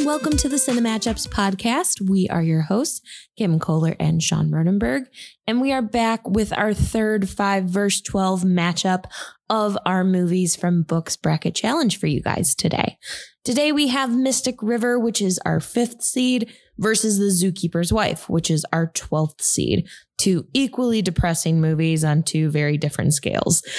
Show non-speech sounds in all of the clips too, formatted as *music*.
and welcome to the Cinematchups podcast. We are your hosts, Kim Kohler and Sean Rodenberg, and we are back with our third 5 verse 12 matchup of our movies from Books Bracket Challenge for you guys today. Today we have Mystic River, which is our fifth seed, versus The Zookeeper's Wife, which is our 12th seed. Two equally depressing movies on two very different scales. *laughs*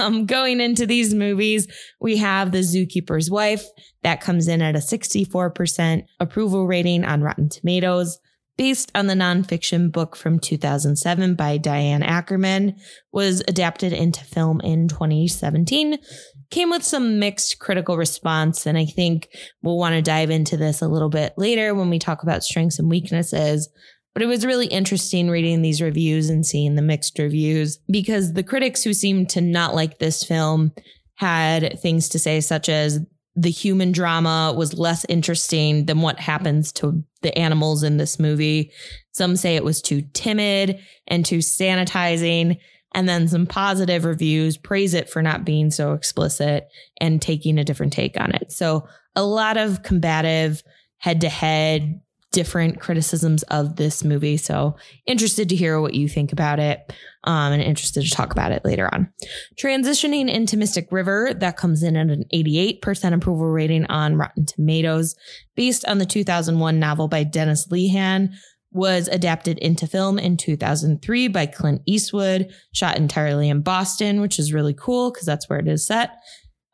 Um, going into these movies, we have The Zookeeper's Wife that comes in at a 64% approval rating on Rotten Tomatoes based on the nonfiction book from 2007 by Diane Ackerman, was adapted into film in 2017. Came with some mixed critical response, and I think we'll want to dive into this a little bit later when we talk about strengths and weaknesses. But it was really interesting reading these reviews and seeing the mixed reviews because the critics who seemed to not like this film had things to say, such as the human drama was less interesting than what happens to the animals in this movie. Some say it was too timid and too sanitizing. And then some positive reviews praise it for not being so explicit and taking a different take on it. So, a lot of combative head to head different criticisms of this movie. So interested to hear what you think about it um, and interested to talk about it later on. Transitioning into Mystic River, that comes in at an 88% approval rating on Rotten Tomatoes, based on the 2001 novel by Dennis Lehane. Was adapted into film in 2003 by Clint Eastwood, shot entirely in Boston, which is really cool because that's where it is set.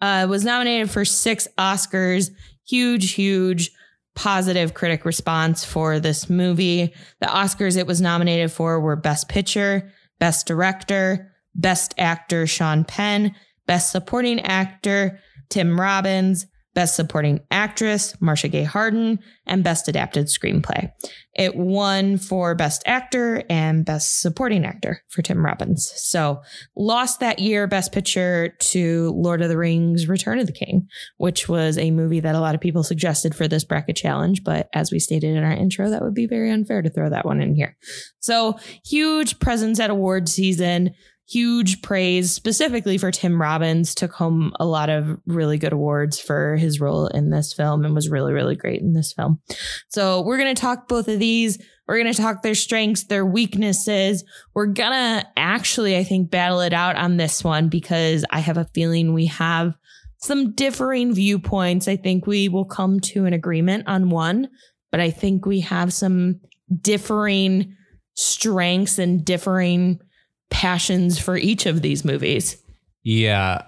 Uh, was nominated for six Oscars. Huge, huge positive critic response for this movie. The Oscars it was nominated for were Best Picture, Best Director, Best Actor Sean Penn, Best Supporting Actor Tim Robbins, Best Supporting Actress, Marcia Gay Harden, and Best Adapted Screenplay. It won for Best Actor and Best Supporting Actor for Tim Robbins. So, lost that year Best Picture to Lord of the Rings Return of the King, which was a movie that a lot of people suggested for this bracket challenge. But as we stated in our intro, that would be very unfair to throw that one in here. So, huge presence at award season huge praise specifically for Tim Robbins. Took home a lot of really good awards for his role in this film and was really, really great in this film. So we're going to talk both of these. We're going to talk their strengths, their weaknesses. We're going to actually, I think, battle it out on this one because I have a feeling we have some differing viewpoints. I think we will come to an agreement on one, but I think we have some differing strengths and differing passions for each of these movies. Yeah.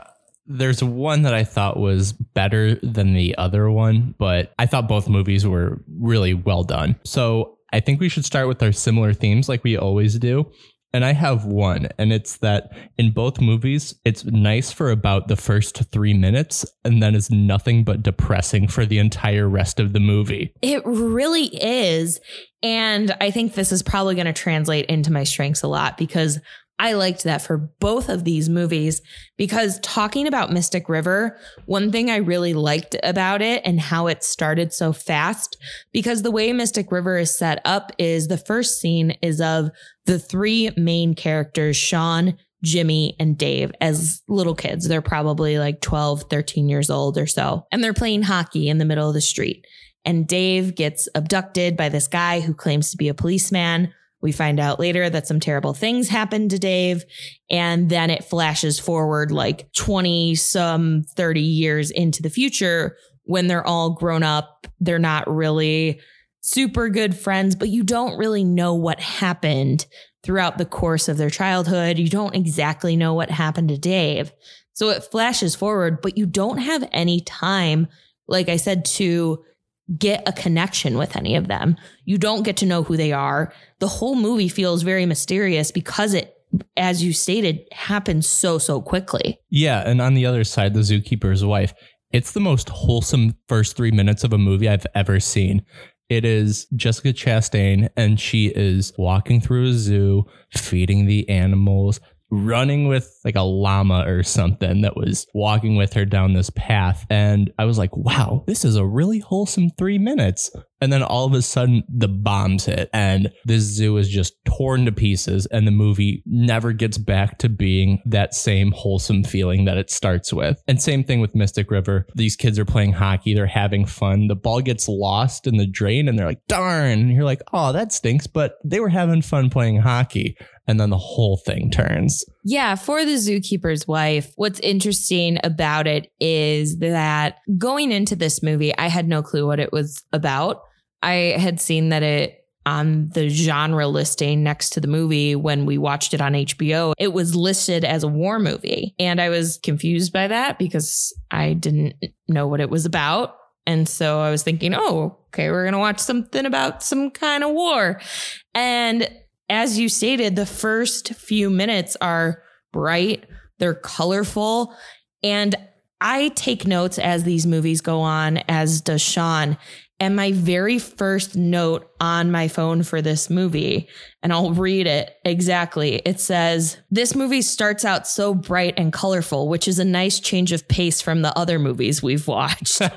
There's one that I thought was better than the other one, but I thought both movies were really well done. So I think we should start with our similar themes like we always do. And I have one, and it's that in both movies, it's nice for about the first three minutes, and then it's nothing but depressing for the entire rest of the movie. It really is. And I think this is probably going to translate into my strengths a lot because I liked that for both of these movies because talking about Mystic River, one thing I really liked about it and how it started so fast, because the way Mystic River is set up is the first scene is of the three main characters, Sean, Jimmy, and Dave, as little kids. They're probably like 12, 13 years old or so. And they're playing hockey in the middle of the street. And Dave gets abducted by this guy who claims to be a policeman we find out later that some terrible things happened to Dave. And then it flashes forward like 20 some 30 years into the future when they're all grown up. They're not really super good friends, but you don't really know what happened throughout the course of their childhood. You don't exactly know what happened to Dave. So it flashes forward, but you don't have any time, like I said, to get a connection with any of them. You don't get to know who they are. The whole movie feels very mysterious because it as you stated happens so so quickly. Yeah, and on the other side the zookeeper's wife, it's the most wholesome first 3 minutes of a movie I've ever seen. It is Jessica Chastain, and she is walking through a zoo, feeding the animals, running with like a llama or something that was walking with her down this path. And I was like, wow, this is a really wholesome three minutes. And then all of a sudden, the bombs hit, and this zoo is just torn to pieces. And the movie never gets back to being that same wholesome feeling that it starts with. And same thing with Mystic River. These kids are playing hockey, they're having fun. The ball gets lost in the drain, and they're like, darn. And you're like, oh, that stinks. But they were having fun playing hockey. And then the whole thing turns. Yeah, for the zookeeper's wife, what's interesting about it is that going into this movie, I had no clue what it was about. I had seen that it on the genre listing next to the movie when we watched it on HBO, it was listed as a war movie. And I was confused by that because I didn't know what it was about. And so I was thinking, oh, okay, we're going to watch something about some kind of war. And as you stated, the first few minutes are bright, they're colorful. And I take notes as these movies go on, as does Sean. And my very first note on my phone for this movie, and I'll read it exactly. It says, This movie starts out so bright and colorful, which is a nice change of pace from the other movies we've watched. *laughs* *laughs*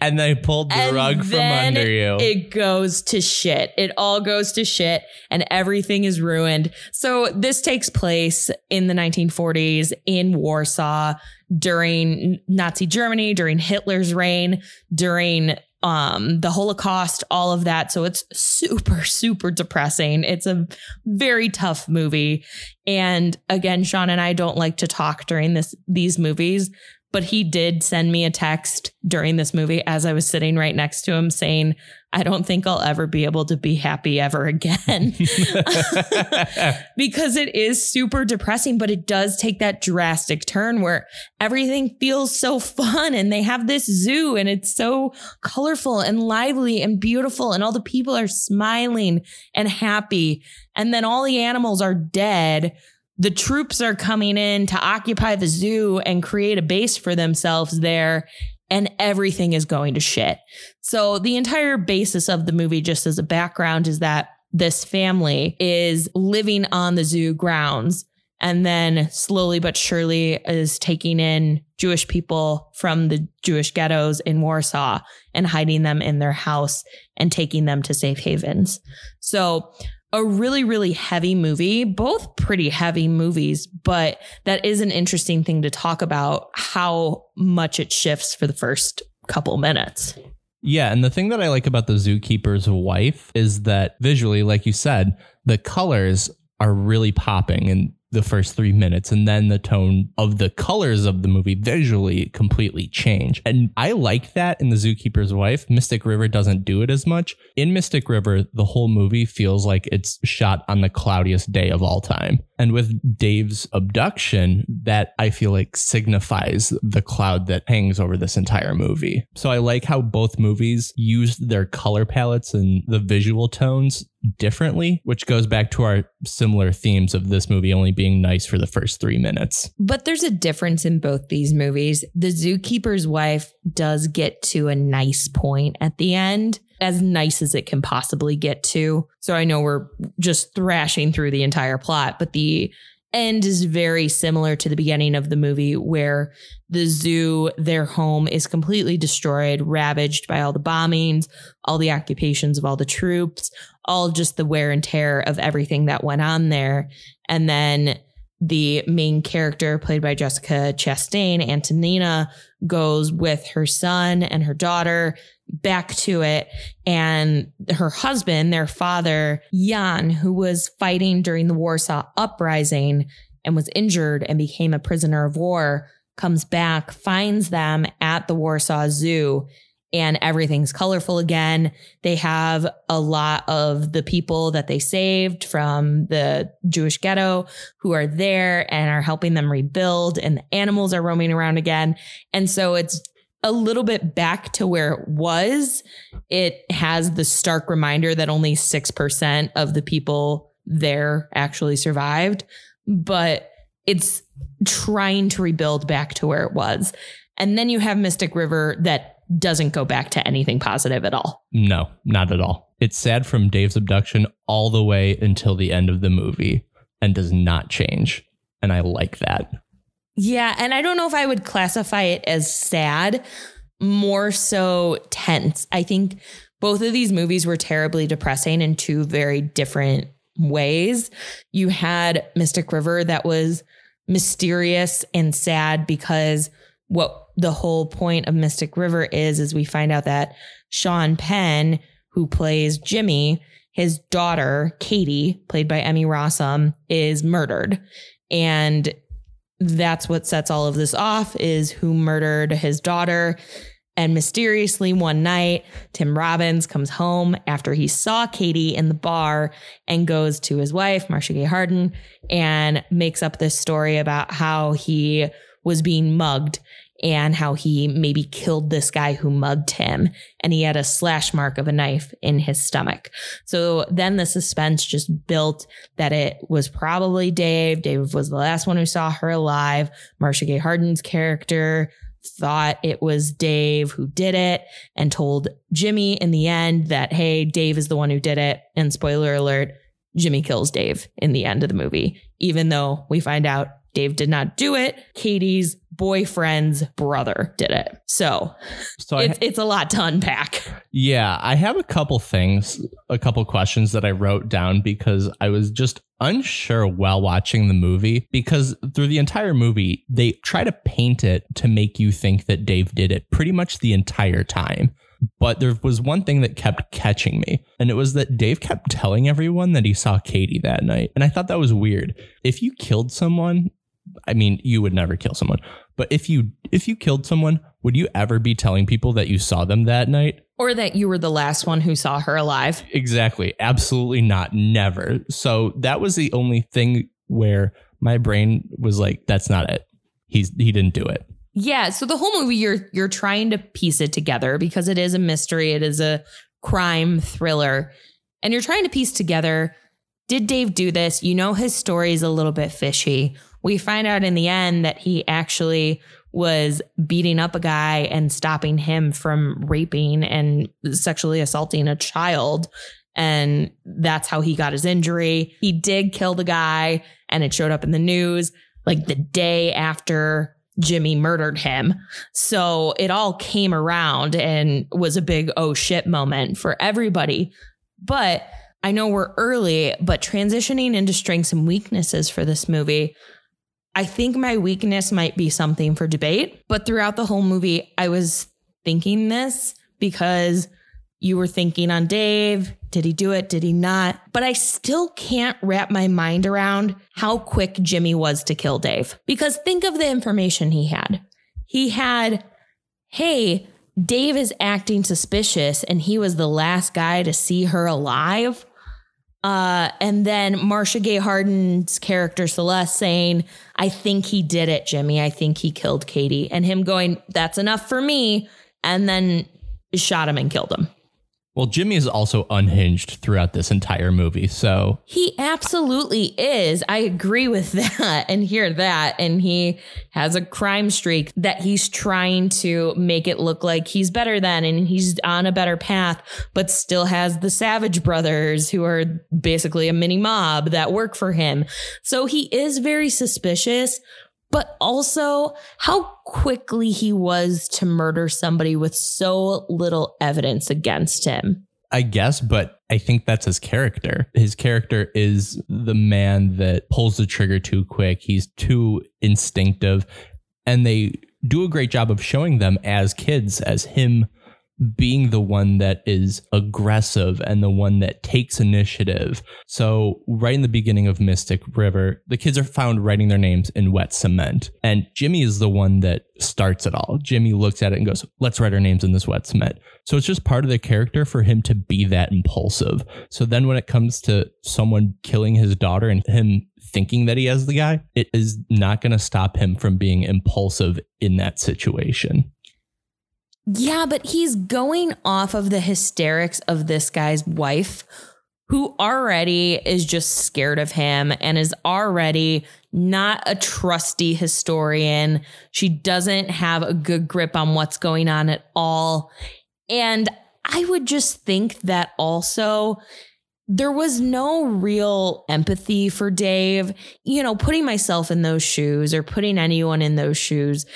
and they pulled the And rug from under you. It goes to shit. It all goes to shit and everything is ruined. So this takes place in the 1940s in Warsaw during Nazi Germany, during Hitler's reign, during um the Holocaust, all of that. So it's super super depressing. It's a very tough movie. And again, Sean and I don't like to talk during this these movies, but he did send me a text during this movie as I was sitting right next to him saying, I don't think I'll ever be able to be happy ever again. *laughs* because it is super depressing, but it does take that drastic turn where everything feels so fun and they have this zoo and it's so colorful and lively and beautiful and all the people are smiling and happy. And then all the animals are dead. The troops are coming in to occupy the zoo and create a base for themselves there. And everything is going to shit. So the entire basis of the movie, just as a background, is that this family is living on the zoo grounds and then slowly but surely is taking in Jewish people from the Jewish ghettos in Warsaw and hiding them in their house and taking them to safe havens. So a really, really heavy movie, both pretty heavy movies, but that is an interesting thing to talk about how much it shifts for the first couple minutes. Yeah, and the thing that I like about the zookeeper's wife is that visually, like you said, the colors are really popping and the first three minutes, and then the tone of the colors of the movie visually completely change. And I like that in The Zookeeper's Wife. Mystic River doesn't do it as much. In Mystic River, the whole movie feels like it's shot on the cloudiest day of all time. And with Dave's abduction, that I feel like signifies the cloud that hangs over this entire movie. So I like how both movies used their color palettes and the visual tones differently, which goes back to our similar themes of this movie only being nice for the first three minutes. But there's a difference in both these movies. The zookeeper's wife does get to a nice point at the end, as nice as it can possibly get to. So I know we're just thrashing through the entire plot, but the end is very similar to the beginning of the movie where the zoo their home is completely destroyed ravaged by all the bombings all the occupations of all the troops all just the wear and tear of everything that went on there and then the main character played by Jessica Chastain, Antonina, goes with her son and her daughter back to it. And her husband, their father, Jan, who was fighting during the Warsaw uprising and was injured and became a prisoner of war, comes back, finds them at the Warsaw Zoo and everything's colorful again. They have a lot of the people that they saved from the Jewish ghetto who are there and are helping them rebuild, and the animals are roaming around again. And so it's a little bit back to where it was. It has the stark reminder that only 6% of the people there actually survived, but it's trying to rebuild back to where it was. And then you have Mystic River that doesn't go back to anything positive at all. No, not at all. It's sad from Dave's abduction all the way until the end of the movie and does not change. And I like that. Yeah. And I don't know if I would classify it as sad more so tense. I think both of these movies were terribly depressing in two very different ways. You had Mystic River that was mysterious and sad because what the whole point of Mystic River is is we find out that Sean Penn, who plays Jimmy, his daughter, Katie, played by Emmy Rossum, is murdered. And that's what sets all of this off is who murdered his daughter. And mysteriously, one night, Tim Robbins comes home after he saw Katie in the bar and goes to his wife, Marcia Gay Harden, and makes up this story about how he was being mugged and how he maybe killed this guy who mugged him and he had a slash mark of a knife in his stomach. So then the suspense just built that it was probably Dave. Dave was the last one who saw her alive. Marcia Gay Harden's character thought it was Dave who did it and told Jimmy in the end that, hey, Dave is the one who did it. And spoiler alert, Jimmy kills Dave in the end of the movie, even though we find out Dave did not do it. Katie's boyfriend's brother did it. So, so it's, it's a lot to unpack. Yeah, I have a couple things, a couple questions that I wrote down because I was just unsure while watching the movie because through the entire movie, they try to paint it to make you think that Dave did it pretty much the entire time. But there was one thing that kept catching me, and it was that Dave kept telling everyone that he saw Katie that night. And I thought that was weird. If you killed someone I mean, you would never kill someone, but if you if you killed someone, would you ever be telling people that you saw them that night? Or that you were the last one who saw her alive? Exactly. Absolutely not. Never. So that was the only thing where my brain was like, that's not it. He's he didn't do it. Yeah. So the whole movie you're you're trying to piece it together because it is a mystery. It is a crime thriller. And you're trying to piece together did Dave do this? You know his story is a little bit fishy we find out in the end that he actually was beating up a guy and stopping him from raping and sexually assaulting a child. And that's how he got his injury. He did kill the guy and it showed up in the news like the day after Jimmy murdered him. So it all came around and was a big oh shit moment for everybody. But I know we're early, but transitioning into strengths and weaknesses for this movie, I think my weakness might be something for debate, but throughout the whole movie, I was thinking this because you were thinking on Dave. Did he do it? Did he not? But I still can't wrap my mind around how quick Jimmy was to kill Dave. Because think of the information he had. He had, hey, Dave is acting suspicious and he was the last guy to see her alive. Uh, and then Marcia Gay Harden's character Celeste saying, I think he did it, Jimmy. I think he killed Katie. And him going, That's enough for me. And then shot him and killed him. Well, Jimmy is also unhinged throughout this entire movie. So he absolutely is. I agree with *laughs* that and hear that. And he has a crime streak that he's trying to make it look like he's better than and he's on a better path, but still has the Savage brothers who are basically a mini mob that work for him. So he is very suspicious, but also how quickly he was to murder somebody with so little evidence against him. I guess, but I think that's his character. His character is the man that pulls the trigger too quick. He's too instinctive. And they do a great job of showing them as kids, as him being the one that is aggressive and the one that takes initiative. So, right in the beginning of Mystic River, the kids are found writing their names in wet cement. And Jimmy is the one that starts it all. Jimmy looks at it and goes, Let's write our names in this wet cement. So, it's just part of the character for him to be that impulsive. So, then when it comes to someone killing his daughter and him thinking that he has the guy, it is not going to stop him from being impulsive in that situation. Yeah, but he's going off of the hysterics of this guy's wife, who already is just scared of him and is already not a trusty historian. She doesn't have a good grip on what's going on at all. And I would just think that also there was no real empathy for Dave. You know, putting myself in those shoes or putting anyone in those shoes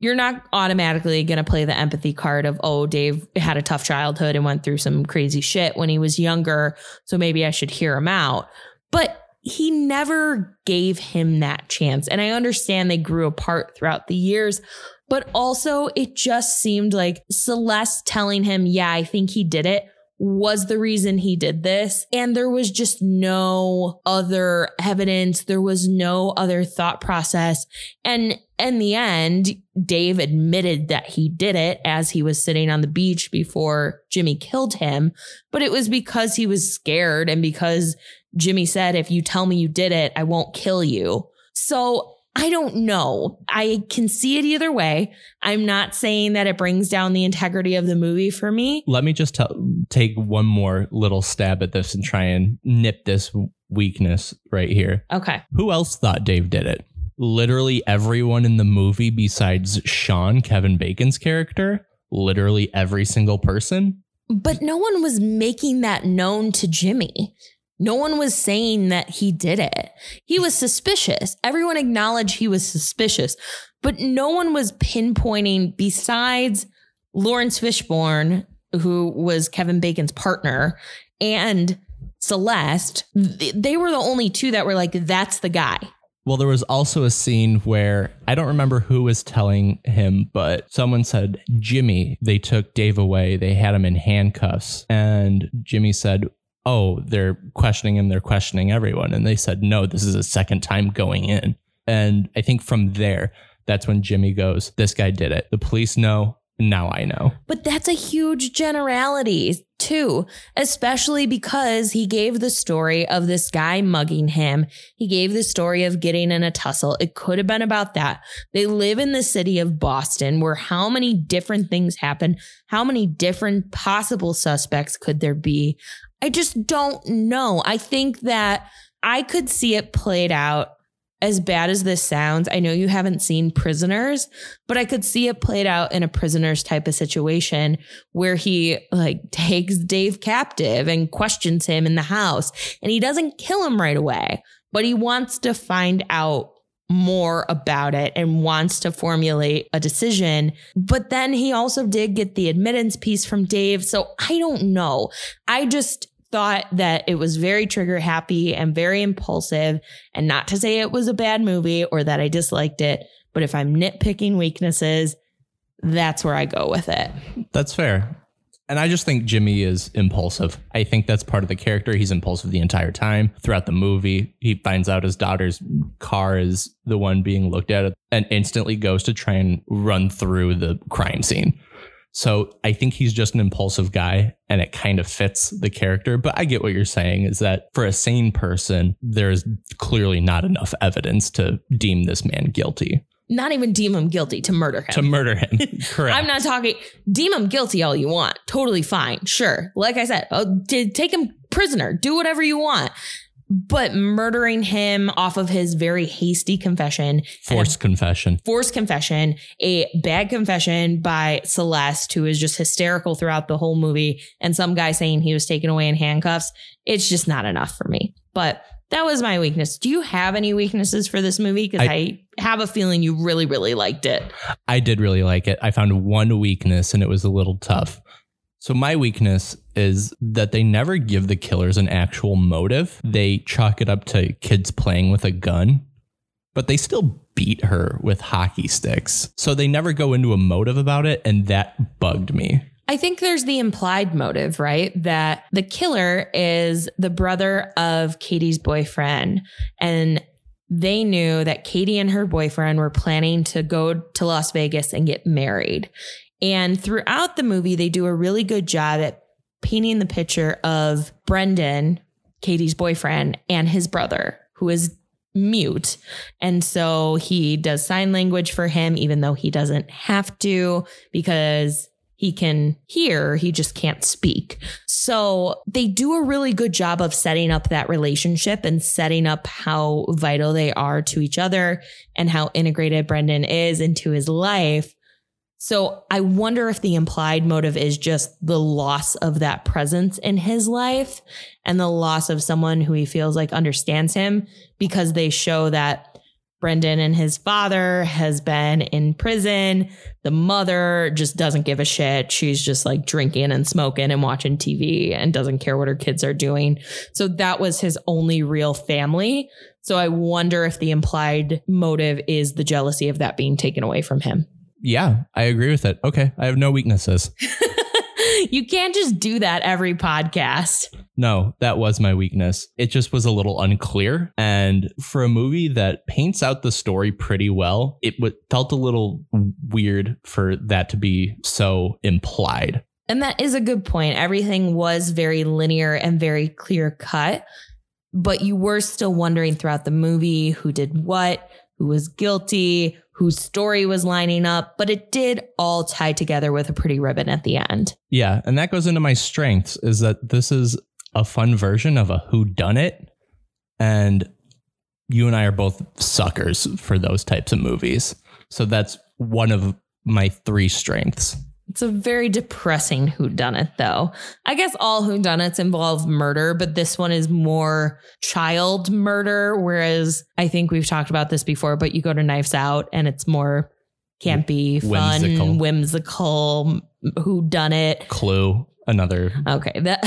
you're not automatically going to play the empathy card of, oh, Dave had a tough childhood and went through some crazy shit when he was younger. So maybe I should hear him out. But he never gave him that chance. And I understand they grew apart throughout the years, but also it just seemed like Celeste telling him, yeah, I think he did it was the reason he did this. And there was just no other evidence. There was no other thought process. And in the end, Dave admitted that he did it as he was sitting on the beach before Jimmy killed him. But it was because he was scared and because Jimmy said, if you tell me you did it, I won't kill you. So I don't know. I can see it either way. I'm not saying that it brings down the integrity of the movie for me. Let me just tell, take one more little stab at this and try and nip this weakness right here. Okay. Who else thought Dave did it? Literally everyone in the movie besides Sean, Kevin Bacon's character. Literally every single person. But no one was making that known to Jimmy. No one was saying that he did it. He was suspicious. Everyone acknowledged he was suspicious, but no one was pinpointing besides Laurence Fishburne, who was Kevin Bacon's partner, and Celeste. They were the only two that were like, that's the guy. Well, there was also a scene where I don't remember who was telling him, but someone said, Jimmy, they took Dave away. They had him in handcuffs. And Jimmy said, oh, they're questioning him, they're questioning everyone. And they said, no, this is a second time going in. And I think from there, that's when Jimmy goes, this guy did it. The police know. Now I know. But that's a huge generality, too, especially because he gave the story of this guy mugging him. He gave the story of getting in a tussle. It could have been about that. They live in the city of Boston where how many different things happen? How many different possible suspects could there be? I just don't know. I think that I could see it played out as bad as this sounds. I know you haven't seen Prisoners, but I could see it played out in a prisoners type of situation where he like *laughs* takes Dave captive and questions him in the house and he doesn't kill him right away, but he wants to find out more about it and wants to formulate a decision. But then he also did get the admittance piece from Dave. So I don't know. I just thought that it was very trigger happy and very impulsive. And not to say it was a bad movie or that I disliked it, but if I'm nitpicking weaknesses, that's where I go with it. That's fair. And I just think Jimmy is impulsive. I think that's part of the character. He's impulsive the entire time throughout the movie. He finds out his daughter's car is the one being looked at and instantly goes to try and run through the crime scene. So I think he's just an impulsive guy and it kind of fits the character. But I get what you're saying is that for a sane person, there's clearly not enough evidence to deem this man guilty not even deem him guilty to murder him. To murder him. *laughs* Correct. I'm not talking, deem him guilty all you want. Totally fine. Sure. Like I said, oh, take him prisoner, do whatever you want. But murdering him off of his very hasty confession, forced confession, forced confession, a bad confession by Celeste, who is just hysterical throughout the whole movie, and some guy saying he was taken away in handcuffs. It's just not enough for me. But that was my weakness. Do you have any weaknesses for this movie? Because I, I, have a feeling you really, really liked it. I did really like it. I found one weakness and it was a little tough. So, my weakness is that they never give the killers an actual motive. They chalk it up to kids playing with a gun, but they still beat her with hockey sticks. So, they never go into a motive about it. And that bugged me. I think there's the implied motive, right? That the killer is the brother of Katie's boyfriend. And they knew that Katie and her boyfriend were planning to go to Las Vegas and get married. And throughout the movie, they do a really good job at painting the picture of Brendan, Katie's boyfriend, and his brother, who is mute. And so he does sign language for him, even though he doesn't have to, because he can hear, he just can't speak. So they do a really good job of setting up that relationship and setting up how vital they are to each other and how integrated Brendan is into his life. So I wonder if the implied motive is just the loss of that presence in his life and the loss of someone who he feels like understands him because they show that Brendan and his father has been in prison. The mother just doesn't give a shit. She's just like drinking and smoking and watching TV and doesn't care what her kids are doing. So that was his only real family. So I wonder if the implied motive is the jealousy of that being taken away from him. Yeah, I agree with it. Okay, I have no weaknesses. *laughs* *laughs* you can't just do that every podcast. No, that was my weakness. It just was a little unclear. And for a movie that paints out the story pretty well, it w- felt a little weird for that to be so implied. And that is a good point. Everything was very linear and very clear cut, but you were still wondering throughout the movie who did what, who was guilty, whose story was lining up, but it did all tie together with a pretty ribbon at the end. Yeah, and that goes into my strengths is that this is a fun version of a who done it and you and I are both suckers for those types of movies. So that's one of my three strengths. It's a very depressing whodunit, though. I guess all whodunits involve murder, but this one is more child murder. Whereas I think we've talked about this before, but you go to Knives Out and it's more campy, fun, whimsical, whimsical whodunit. Clue another. Okay that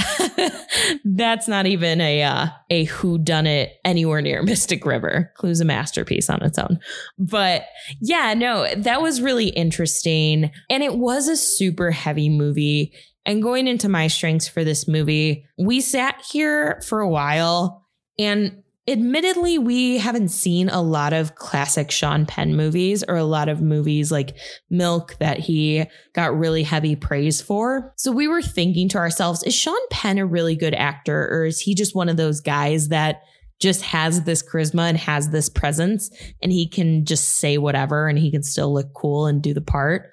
*laughs* that's not even a uh, a who done it anywhere near *laughs* mystic river. Clue's a masterpiece on its own. But yeah no that was really interesting. And it was a super heavy movie. And going into my strengths for this movie we sat here for a while and admittedly, we haven't seen a lot of classic Sean Penn movies or a lot of movies like Milk that he got really heavy praise for. So we were thinking to ourselves, is Sean Penn a really good actor or is he just one of those guys that just has this charisma and has this presence and he can just say whatever and he can still look cool and do the part?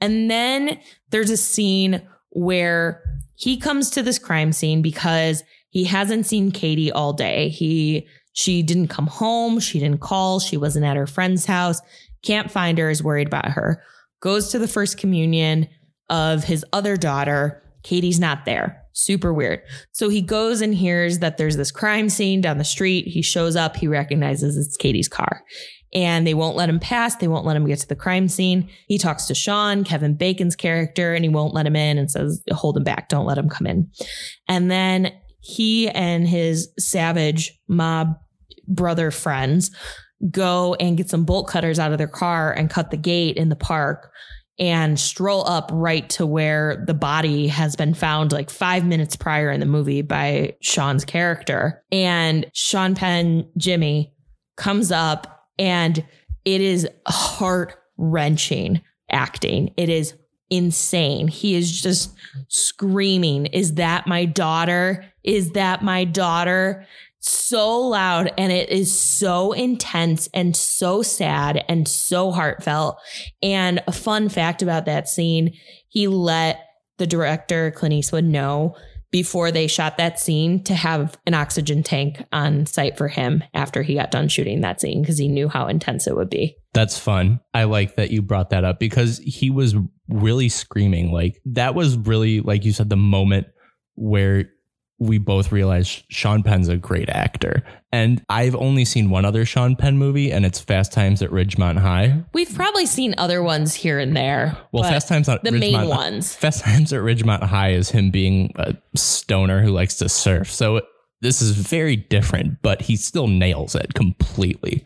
And then there's a scene where he comes to this crime scene because he hasn't seen Katie all day. He she didn't come home, she didn't call, she wasn't at her friend's house. Can't find her, is worried about her. Goes to the first communion of his other daughter. Katie's not there. Super weird. So he goes and hears that there's this crime scene down the street. He shows up, he recognizes it's Katie's car. And they won't let him pass. They won't let him get to the crime scene. He talks to Sean, Kevin Bacon's character, and he won't let him in and says, Hold him back. Don't let him come in. And then he and his savage mob brother friends go and get some bolt cutters out of their car and cut the gate in the park and stroll up right to where the body has been found like five minutes prior in the movie by Sean's character. And Sean Penn, Jimmy, comes up and it is heart wrenching acting. It is insane. He is just screaming, Is that my daughter? Is that my daughter? So loud and it is so intense and so sad and so heartfelt. And a fun fact about that scene, he let the director, Clint Eastwood, know before they shot that scene to have an oxygen tank on site for him after he got done shooting that scene because he knew how intense it would be. That's fun. I like that you brought that up because he was really screaming. Like that was really, like you said, the moment where we both realized Sean Penn's a great actor. And I've only seen one other Sean Penn movie, and it's Fast Times at Ridgemont High. We've probably seen other ones here and there. Well, Fast Times at the Ridgemont, main ones. Fast Times at Ridgemont High is him being a stoner who likes to surf. So this is very different, but he still nails it completely.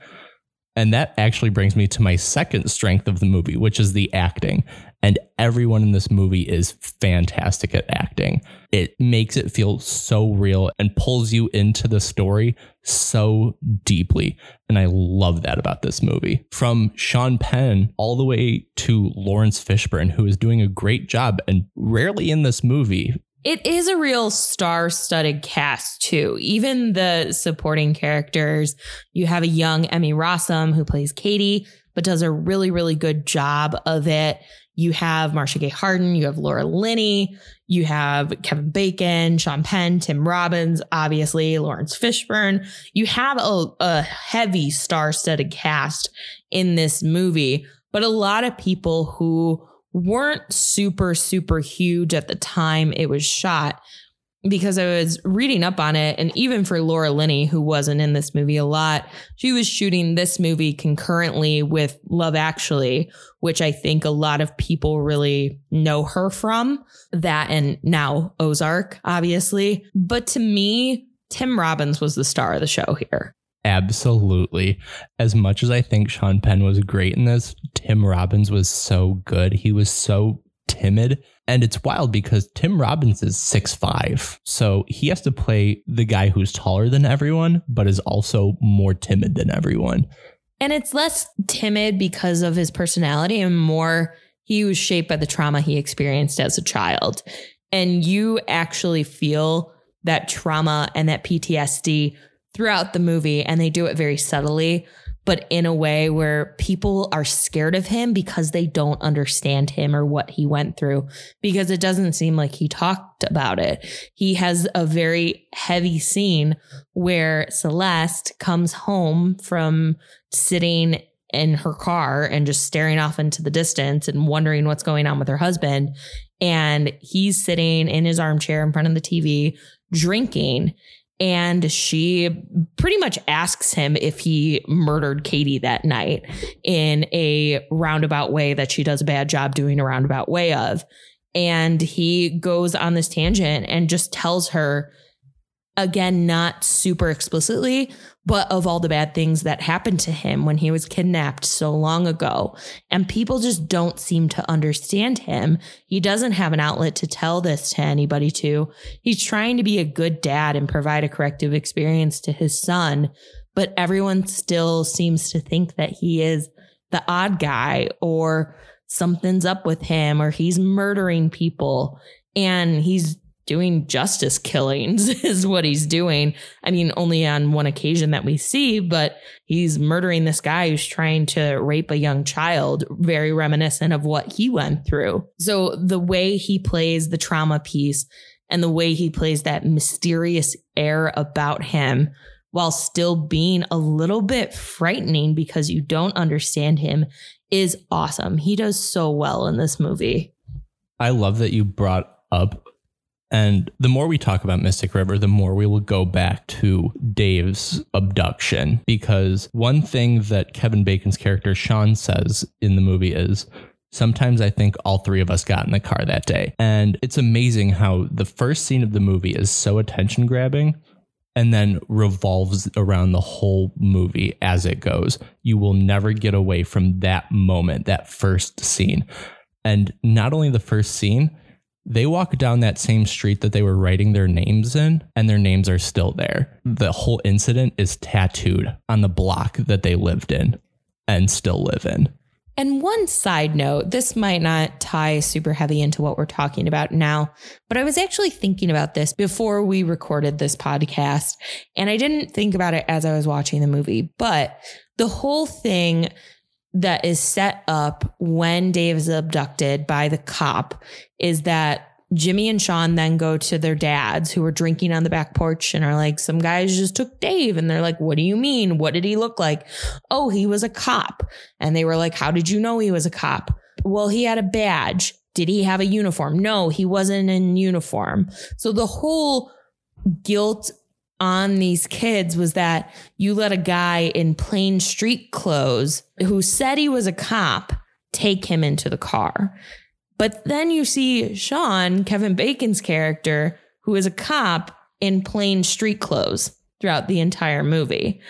And that actually brings me to my second strength of the movie, which is the acting. And everyone in this movie is fantastic at acting. It makes it feel so real and pulls you into the story so deeply. And I love that about this movie. From Sean Penn all the way to Laurence Fishburne, who is doing a great job and rarely in this movie it is a real star studded cast, too. Even the supporting characters. You have a young Emmy Rossum who plays Katie, but does a really, really good job of it. You have Marcia Gay Harden, you have Laura Linney, you have Kevin Bacon, Sean Penn, Tim Robbins, obviously, Laurence Fishburne. You have a, a heavy star studded cast in this movie, but a lot of people who weren't super, super huge at the time it was shot, because I was reading up on it. And even for Laura Linney, who wasn't in this movie a lot, she was shooting this movie concurrently with Love Actually, which I think a lot of people really know her from. That and now Ozark, obviously. But to me, Tim Robbins was the star of the show here. Absolutely. As much as I think Sean Penn was great in this, Tim Robbins was so good. He was so timid. And it's wild because Tim Robbins is six five, So he has to play the guy who's taller than everyone, but is also more timid than everyone. And it's less timid because of his personality and more he was shaped by the trauma he experienced as a child. And you actually feel that trauma and that PTSD throughout the movie, and they do it very subtly but in a way where people are scared of him because they don't understand him or what he went through because it doesn't seem like he talked about it. He has a very heavy scene where Celeste comes home from sitting in her car and just staring off into the distance and wondering what's going on with her husband. And he's sitting in his armchair in front of the TV drinking and she pretty much asks him if he murdered Katie that night in a roundabout way that she does a bad job doing a roundabout way of. And he goes on this tangent and just tells her again, not super explicitly, but of all the bad things that happened to him when he was kidnapped so long ago. And people just don't seem to understand him. He doesn't have an outlet to tell this to anybody to. He's trying to be a good dad and provide a corrective experience to his son, but everyone still seems to think that he is the odd guy or something's up with him or he's murdering people. And he's doing justice killings *laughs* is what he's doing. I mean, only on one occasion that we see, but he's murdering this guy who's trying to rape a young child, very reminiscent of what he went through. So the way he plays the trauma piece and the way he plays that mysterious air about him while still being a little bit frightening because you don't understand him is awesome. He does so well in this movie. I love that you brought up and the more we talk about Mystic River, the more we will go back to Dave's abduction. Because one thing that Kevin Bacon's character Sean says in the movie is, Sometimes I think all three of us got in the car that day. And it's amazing how the first scene of the movie is so attention grabbing and then revolves around the whole movie as it goes. You will never get away from that moment, that first scene. And not only the first scene, they walk down that same street that they were writing their names in, and their names are still there. The whole incident is tattooed on the block that they lived in and still live in. And one side note, this might not tie super heavy into what we're talking about now, but I was actually thinking about this before we recorded this podcast. And I didn't think about it as I was watching the movie, but the whole thing that is set up when Dave is abducted by the cop is that Jimmy and Sean then go to their dads who are drinking on the back porch and are like, some guys just took Dave. And they're like, what do you mean? What did he look like? Oh, he was a cop. And they were like, how did you know he was a cop? Well, he had a badge. Did he have a uniform? No, he wasn't in uniform. So the whole guilt on these kids was that you let a guy in plain street clothes who said he was a cop take him into the car. But then you see Sean, Kevin Bacon's character, who is a cop in plain street clothes throughout the entire movie.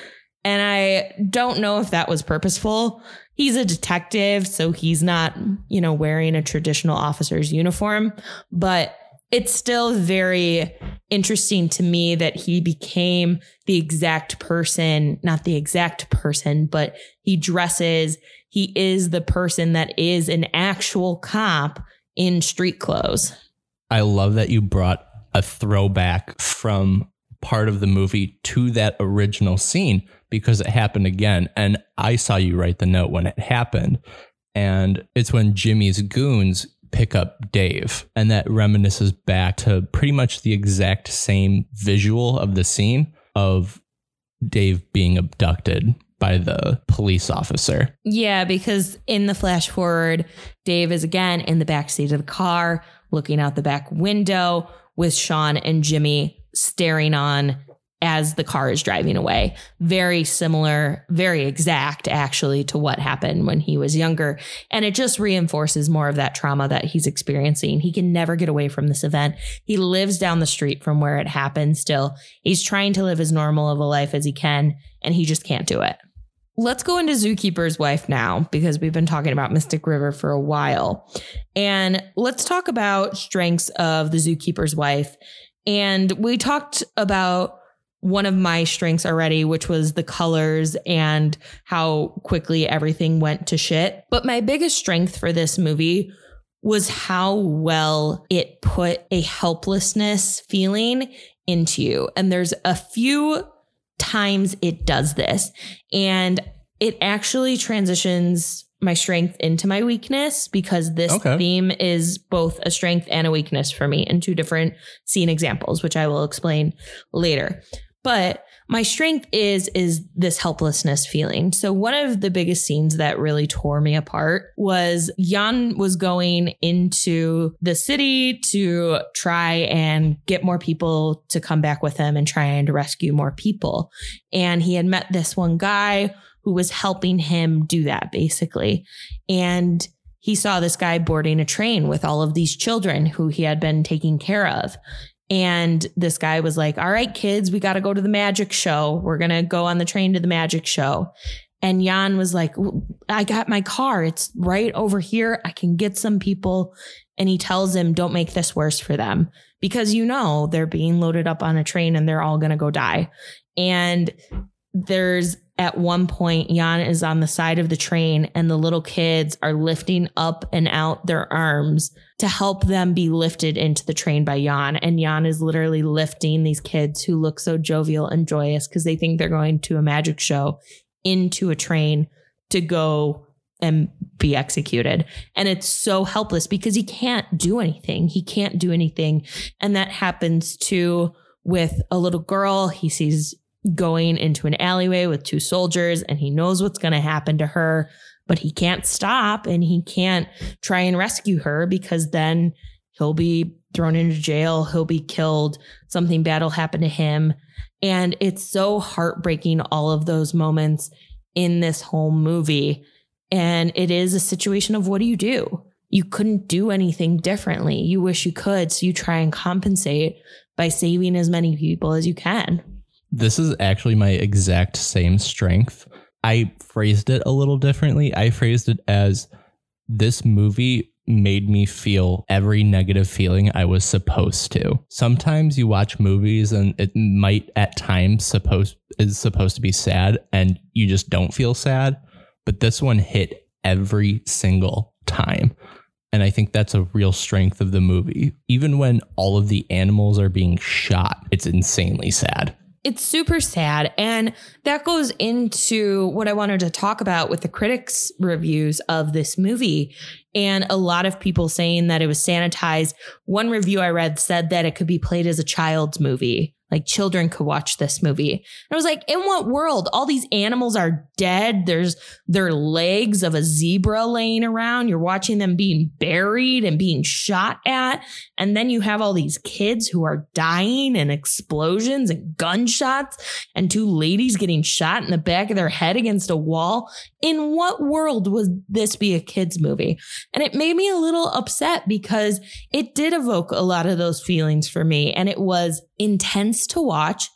And I don't know if that was purposeful. He's a detective, so he's not, you know, wearing a traditional officer's uniform, but it's still very interesting to me that he became the exact person, not the exact person, but he dresses, he is the person that is an actual cop in street clothes. I love that you brought a throwback from part of the movie to that original scene because it happened again. And I saw you write the note when it happened. And it's when Jimmy's goons pick up Dave. And that reminisces back to pretty much the exact same visual of the scene of Dave being abducted by the police officer. Yeah, because in the flash forward, Dave is again in the back seat of the car, looking out the back window, with Sean and Jimmy staring on as the car is driving away. Very similar, very exact actually to what happened when he was younger. And it just reinforces more of that trauma that he's experiencing. He can never get away from this event. He lives down the street from where it happened still. He's trying to live as normal of a life as he can, and he just can't do it. Let's go into Zookeeper's Wife now because we've been talking about Mystic River for a while. And let's talk about strengths of the Zookeeper's Wife. And we talked about one of my strengths already, which was the colors and how quickly everything went to shit. But my biggest strength for this movie was how well it put a helplessness feeling into you. And there's a few times it does this, and it actually transitions my strength into my weakness because this Okay. theme is both a strength and a weakness for me in two different scene examples, which I will explain later. But my strength is is this helplessness feeling. So one of the biggest scenes that really tore me apart was Jan was going into the city to try and get more people to come back with him and try and rescue more people. And he had met this one guy who was helping him do that basically. And he saw this guy boarding a train with all of these children who he had been taking care of. And this guy was like, All right, kids, we got to go to the magic show. We're going to go on the train to the magic show. And Jan was like, I got my car. It's right over here. I can get some people. And he tells him, Don't make this worse for them because you know they're being loaded up on a train and they're all going to go die. And there's at one point, Jan is on the side of the train and the little kids are lifting up and out their arms to help them be lifted into the train by Jan. And Jan is literally lifting these kids who look so jovial and joyous because they think they're going to a magic show into a train to go and be executed. And it's so helpless because he can't do anything. He can't do anything. And that happens too with a little girl. He sees going into an alleyway with two soldiers and he knows what's going to happen to her, but he can't stop and he can't try and rescue her because then he'll be thrown into jail, he'll be killed, something bad will happen to him. And it's so heartbreaking, all of those moments in this whole movie. And it is a situation of what do you do? You couldn't do anything differently. You wish you could. So you try and compensate by saving as many people as you can. This is actually my exact same strength. I phrased it a little differently. I phrased it as this movie made me feel every negative feeling I was supposed to. Sometimes you watch movies and it might at times supposed is supposed to be sad and you just don't feel sad, but this one hit every single time. And I think that's a real strength of the movie. Even when all of the animals are being shot, it's insanely sad. It's super sad. And that goes into what I wanted to talk about with the critics' reviews of this movie. And a lot of people saying that it was sanitized. One review I read said that it could be played as a child's movie. Like children could watch this movie. And I was like, in what world? All these animals are dead. There's their legs of a zebra laying around. You're watching them being buried and being shot at. And then you have all these kids who are dying and explosions and gunshots and two ladies getting shot in the back of their head against a wall. In what world would this be a kids movie? And it made me a little upset because it did evoke a lot of those feelings for me. And it was intense to watch,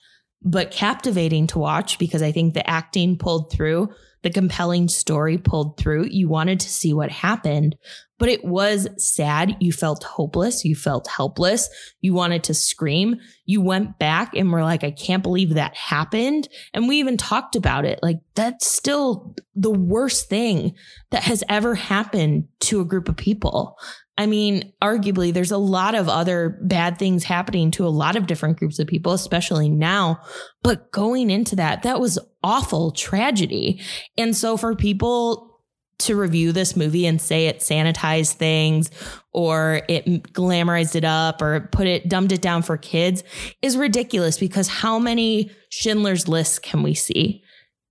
but captivating to watch because I think the acting pulled through, the compelling story pulled through. You wanted to see what happened, but it was sad. You felt hopeless. You felt helpless. You wanted to scream. You went back and were like, I can't believe that happened. And we even talked about it. Like, that's still the worst thing that has ever happened to a group of people. I mean, arguably, there's a lot of other bad things happening to a lot of different groups of people, especially now. But going into that, that was awful tragedy. And so for people to review this movie and say it sanitized things or it glamorized it up or put it dumbed it down for kids is ridiculous because how many Schindler's lists can we see?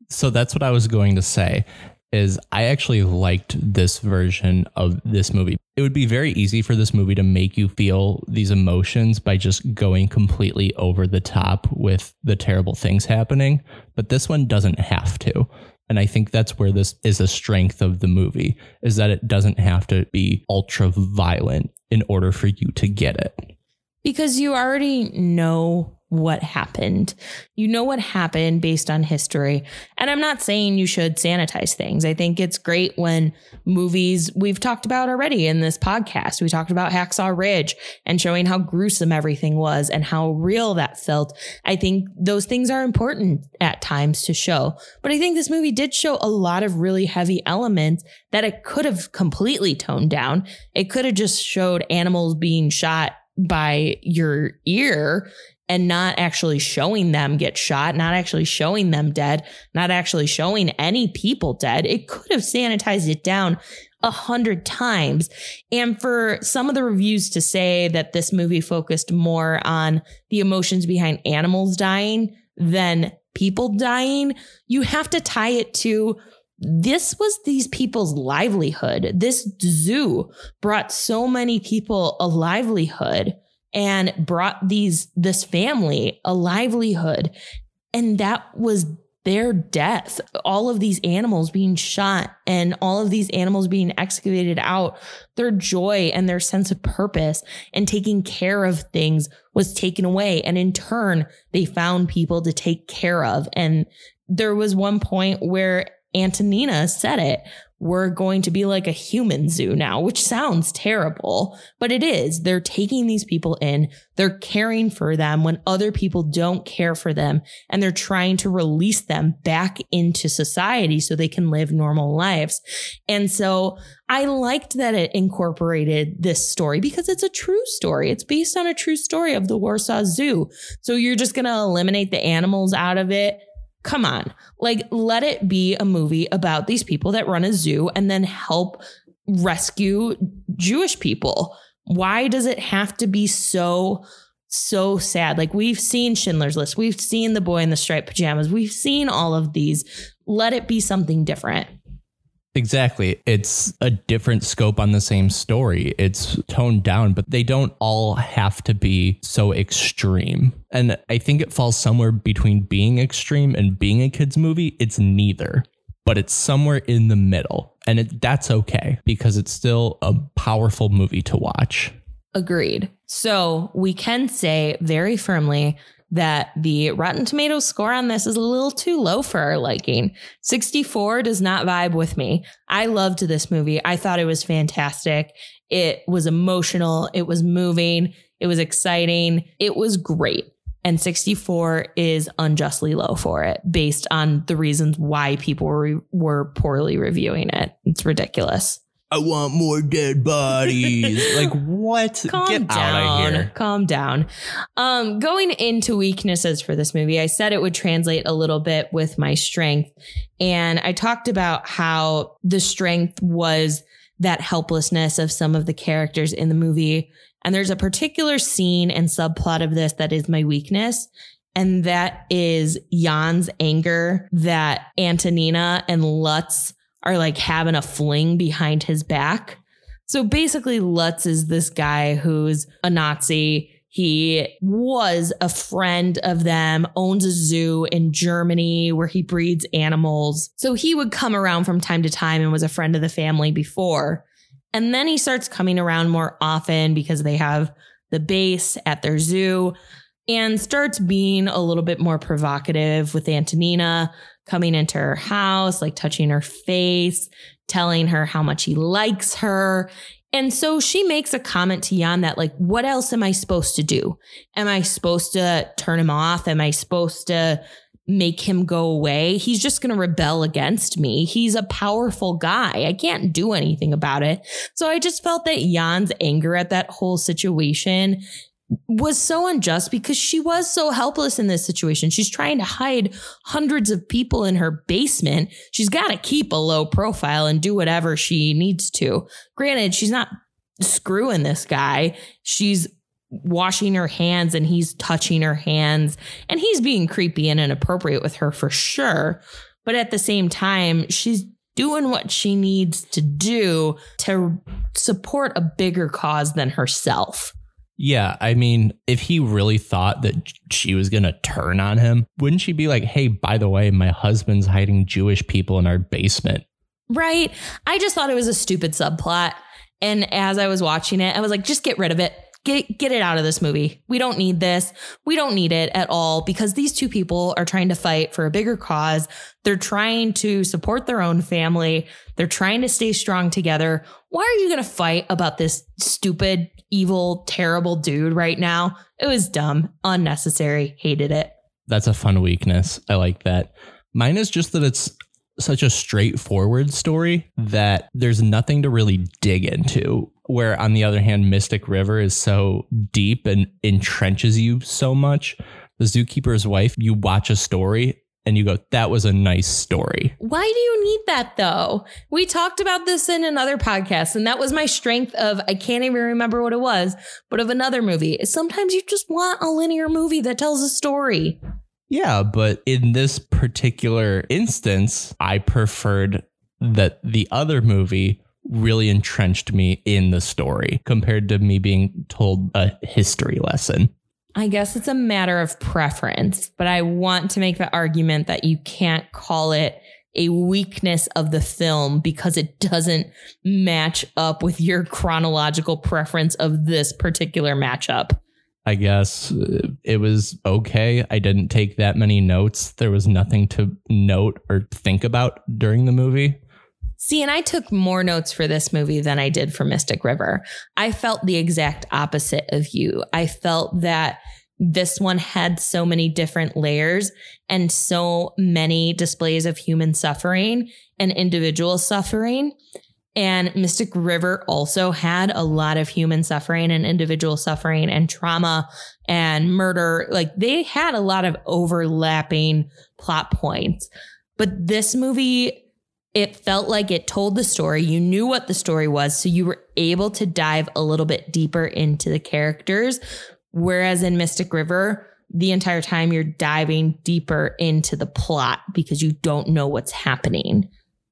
So that's what I was going to say. is I actually liked this version of this movie. It would be very easy for this movie to make you feel these emotions by just going completely over the top with the terrible things happening, but this one doesn't have to. And I think that's where this is a strength of the movie is that it doesn't have to be ultra violent in order for you to get it. Because you already know what happened. You know what happened based on history. And I'm not saying you should sanitize things. I think it's great when movies we've talked about already in this podcast. We talked about Hacksaw Ridge and showing how gruesome everything was and how real that felt. I think those things are important at times to show. But I think this movie did show a lot of really heavy elements that it could have completely toned down. It could have just showed animals being shot by your ear and not actually showing them get shot, not actually showing them dead, not actually showing any people dead. It could have sanitized it down a hundred times. And for some of the reviews to say that this movie focused more on the emotions behind animals dying than people dying, you have to tie it to this was these people's livelihood. This zoo brought so many people a livelihood and brought these this family a livelihood. And that was their death. All of these animals being shot and all of these animals being excavated out their joy and their sense of purpose and taking care of things was taken away. And in turn they found people to take care of. And there was one point where Antonina said it we're going to be like a human zoo now, which sounds terrible, but it is. They're taking these people in, they're caring for them when other people don't care for them, and they're trying to release them back into society so they can live normal lives. And so I liked that it incorporated this story because it's a true story. It's based on a true story of the Warsaw Zoo. So you're just going to eliminate the animals out of it Come on. Like, let it be a movie about these people that run a zoo and then help rescue Jewish people. Why does it have to be so, so sad? Like, we've seen Schindler's List, we've seen The Boy in the Striped Pajamas, we've seen all of these. Let it be something different. Exactly. It's a different scope on the same story. It's toned down, but they don't all have to be so extreme. And I think it falls somewhere between being extreme and being a kids movie. It's neither, but it's somewhere in the middle. And it, that's okay because it's still a powerful movie to watch. Agreed. So we can say very firmly that the Rotten Tomatoes score on this is a little too low for our liking. 64 does not vibe with me. I loved this movie. I thought it was fantastic. It was emotional, it was moving, it was exciting, it was great. And 64 is unjustly low for it based on the reasons why people were, were poorly reviewing it. It's ridiculous. I want more dead bodies. *laughs* like what? Calm Get down. out of here. Calm down. Um, going into weaknesses for this movie, I said it would translate a little bit with my strength. And I talked about how the strength was that helplessness of some of the characters in the movie. And there's a particular scene and subplot of this that is my weakness. And that is Jan's anger that Antonina and Lutz are like having a fling behind his back. So basically, Lutz is this guy who's a Nazi. He was a friend of them, owns a zoo in Germany where he breeds animals. So he would come around from time to time and was a friend of the family before. And then he starts coming around more often because they have the base at their zoo and starts being a little bit more provocative with Antonina, coming into her house, like touching her face, telling her how much he likes her. And so she makes a comment to Jan that, like, what else am I supposed to do? Am I supposed to turn him off? Am I supposed to make him go away? He's just going to rebel against me. He's a powerful guy. I can't do anything about it. So I just felt that Jan's anger at that whole situation was so unjust because she was so helpless in this situation. She's trying to hide hundreds of people in her basement. She's got to keep a low profile and do whatever she needs to. Granted, she's not screwing this guy. She's washing her hands and he's touching her hands and he's being creepy and inappropriate with her for sure. But at the same time, she's doing what she needs to do to support a bigger cause than herself. Yeah, I mean, if he really thought that she was going to turn on him, wouldn't she be like, hey, by the way, my husband's hiding Jewish people in our basement? Right. I just thought it was a stupid subplot. And as I was watching it, I was like, just get rid of it. Get, get it out of this movie. We don't need this. We don't need it at all because these two people are trying to fight for a bigger cause. They're trying to support their own family. They're trying to stay strong together. Why are you going to fight about this stupid, evil, terrible dude right now? It was dumb, unnecessary, hated it. That's a fun weakness. I like that. Mine is just that it's such a straightforward story that there's nothing to really dig into. Where on the other hand, Mystic River is so deep and entrenches you so much. The Zookeeper's Wife, you watch a story and you go, that was a nice story. Why do you need that though? We talked about this in another podcast, and that was my strength of I can't even remember what it was, but of another movie. Sometimes you just want a linear movie that tells a story. Yeah, but in this particular instance, I preferred that the other movie really entrenched me in the story compared to me being told a history lesson. I guess it's a matter of preference, but I want to make the argument that you can't call it a weakness of the film because it doesn't match up with your chronological preference of this particular matchup. I guess uh, it was okay. I didn't take that many notes. There was nothing to note or think about during the movie. See, and I took more notes for this movie than I did for Mystic River. I felt the exact opposite of you. I felt that this one had so many different layers and so many displays of human suffering and individual suffering. And Mystic River also had a lot of human suffering and individual suffering and trauma and murder. Like they had a lot of overlapping plot points. But this movie, it felt like it told the story. You knew what the story was. So you were able to dive a little bit deeper into the characters Whereas in Mystic River, the entire time you're diving deeper into the plot because you don't know what's happening.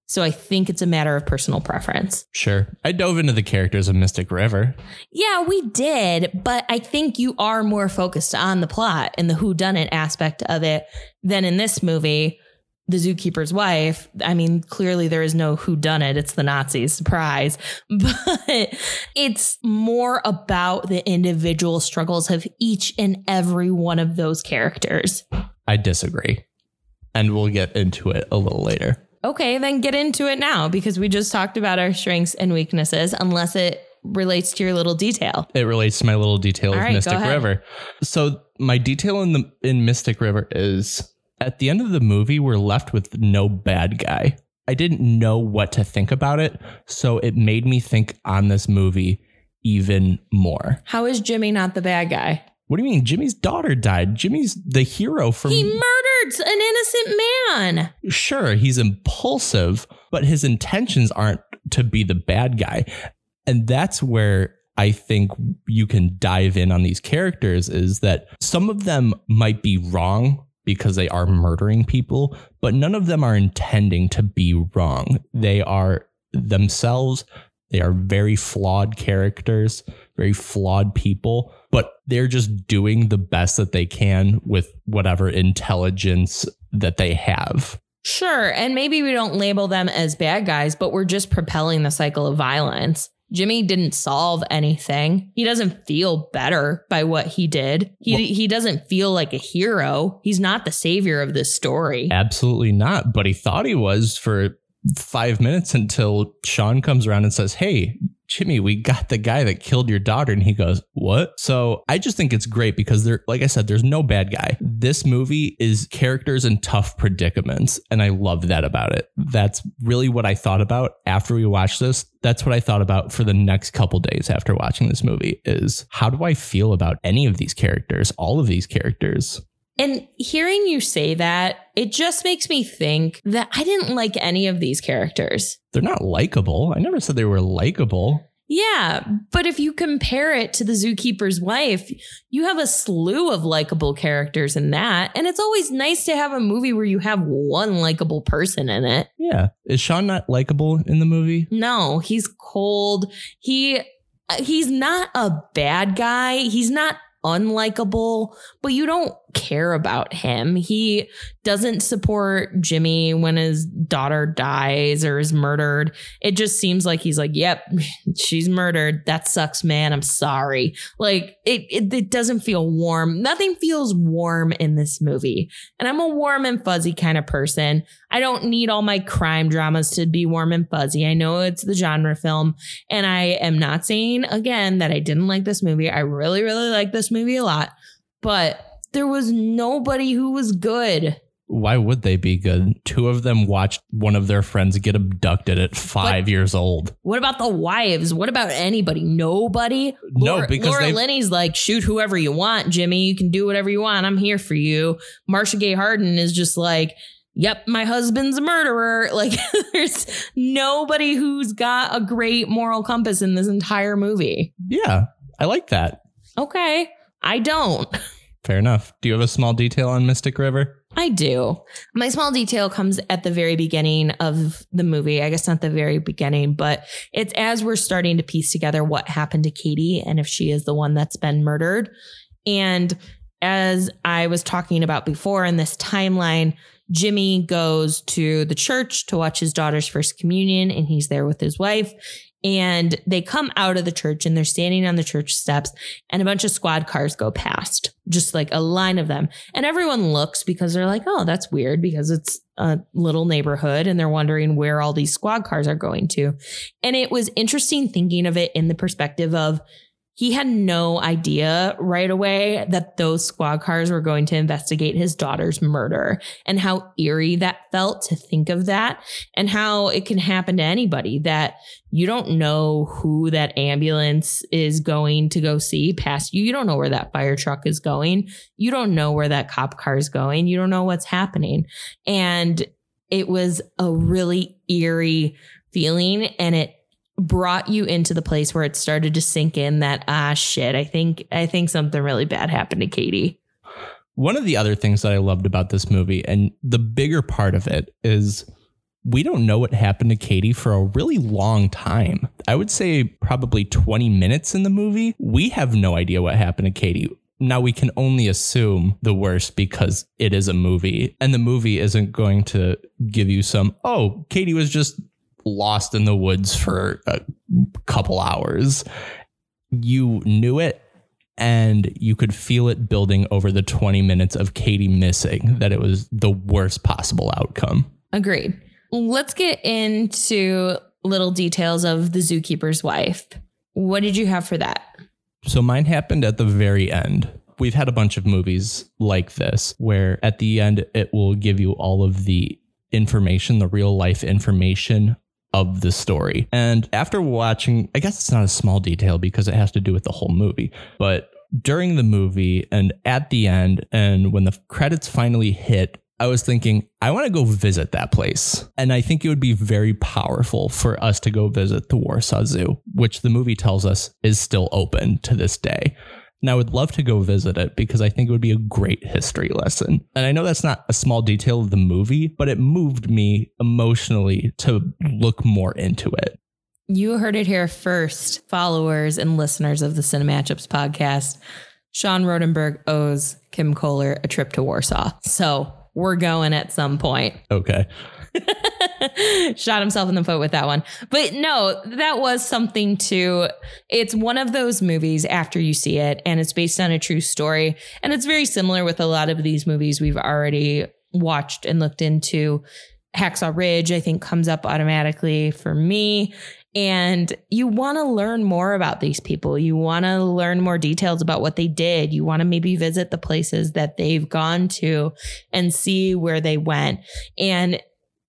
So I think it's a matter of personal preference. Sure. I dove into the characters of Mystic River. Yeah, we did, but I think you are more focused on the plot and the who done it aspect of it than in this movie the zookeeper's wife i mean clearly there is no who done it it's the nazis surprise. *laughs* But it's more about the individual struggles of each and every one of those characters. I disagree. And we'll get into it a little later. Okay then get into it now because we just talked about our strengths and weaknesses unless it relates to your little detail. It relates to my little detail All of right, mystic river. So my detail in the in mystic river is at the end of the movie, we're left with no bad guy. I didn't know what to think about it, so it made me think on this movie even more. How is Jimmy not the bad guy? What do you mean? Jimmy's daughter died. Jimmy's the hero from. He murdered an innocent man. Sure, he's impulsive, but his intentions aren't to be the bad guy. And that's where I think you can dive in on these characters is that some of them might be wrong because they are murdering people, but none of them are intending to be wrong. They are themselves, they are very flawed characters, very flawed people, but they're just doing the best that they can with whatever intelligence that they have. Sure. And maybe we don't label them as bad guys, but we're just propelling the cycle of violence. Jimmy didn't solve anything. He doesn't feel better by what he did. He well, he doesn't feel like a hero. He's not the savior of this story. Absolutely not, but he thought he was for 5 minutes until Sean comes around and says, "Hey, Jimmy, we got the guy that killed your daughter. And he goes, What? So I just think it's great because there, like I said, there's no bad guy. This movie is characters in tough predicaments. And I love that about it. That's really what I thought about after we watched this. That's what I thought about for the next couple days after watching this movie is how do I feel about any of these characters, all of these characters? And hearing you say that, it just makes me think that I didn't like any of these characters. They're not likable. I never said they were likable. Yeah, but if you compare it to the zookeeper's wife, you have a slew of likable characters in that. And it's always nice to have a movie where you have one likable person in it. Yeah. Is Sean not likable in the movie? No, he's cold. He uh, he's not a bad guy. He's not unlikable, but you don't care about him. He doesn't support Jimmy when his daughter dies or is murdered. It just seems like he's like, yep, *laughs* she's murdered. That sucks, man. I'm sorry. Like it, it, it doesn't feel warm. Nothing feels warm in this movie. And I'm a warm and fuzzy kind of person. I don't need all my crime dramas to be warm and fuzzy. I know it's the genre film. And I am not saying again that I didn't like this movie. I really, really like this movie a lot. But there was nobody who was good. Why would they be good? Two of them watched one of their friends get abducted at five But- years old. What about the wives? What about anybody? Nobody. No, Laura, because Laura Linney's like, shoot whoever you want, Jimmy. You can do whatever you want. I'm here for you. Marcia Gay Harden is just like, yep, my husband's a murderer. *laughs* Like, there's nobody who's got a great moral compass in this entire movie. Yeah, I like that. Okay, I don't. *laughs* Fair enough. Do you have a small detail on Mystic River? I do. My small detail comes at the very beginning of the movie. I guess not the very beginning, but it's as we're starting to piece together what happened to Katie and if she is the one that's been murdered. And as I was talking about before in this timeline, Jimmy goes to the church to watch his daughter's first communion and he's there with his wife. And they come out of the church and they're standing on the church steps and a bunch of squad cars go past, just like a line of them. And everyone looks because they're like, oh, that's weird because it's a little neighborhood and they're wondering where all these squad cars are going to. And it was interesting thinking of it in the perspective of he had no idea right away that those squad cars were going to investigate his daughter's murder and how eerie that felt to think of that and how it can happen to anybody that you don't know who that ambulance is going to go see past you. You don't know where that fire truck is going. You don't know where that cop car is going. You don't know what's happening. And it was a really eerie feeling and it brought you into the place where it started to sink in that ah shit i think i think something really bad happened to katie One of the other things that I loved about this movie, and the bigger part of it, is we don't know what happened to Katie for a really long time. I would say probably 20 minutes in the movie. We have no idea what happened to Katie. Now we can only assume the worst because it is a movie, and the movie isn't going to give you some, oh, Katie was just lost in the woods for a couple hours. You knew it and you could feel it building over the 20 minutes of Katie missing that it was the worst possible outcome. agreed let's get into little details of the zookeeper's wife what did you have for that So mine happened at the very end. We've had a bunch of movies like this where at the end it will give you all of the information, the real life information of the story. And after watching, I guess it's not a small detail because it has to do with the whole movie, but during the movie and at the end, and when the credits finally hit, I was thinking, I want to go visit that place. And I think it would be very powerful for us to go visit the Warsaw Zoo, which the movie tells us is still open to this day. And I would love to go visit it because I think it would be a great history lesson. And I know that's not a small detail of the movie, but it moved me emotionally to look more into it. You heard it here first, followers and listeners of the Cinematchups podcast. Sean Rodenberg owes Kim Kohler a trip to Warsaw. So we're going at some point. Okay. *laughs* *laughs* Shot himself in the foot with that one. But no, that was something to it's one of those movies after you see it and it's based on a true story. And it's very similar with a lot of these movies we've already watched and looked into. Hacksaw Ridge, I think, comes up automatically for me. And you want to learn more about these people. You want to learn more details about what they did. You want to maybe visit the places that they've gone to and see where they went. And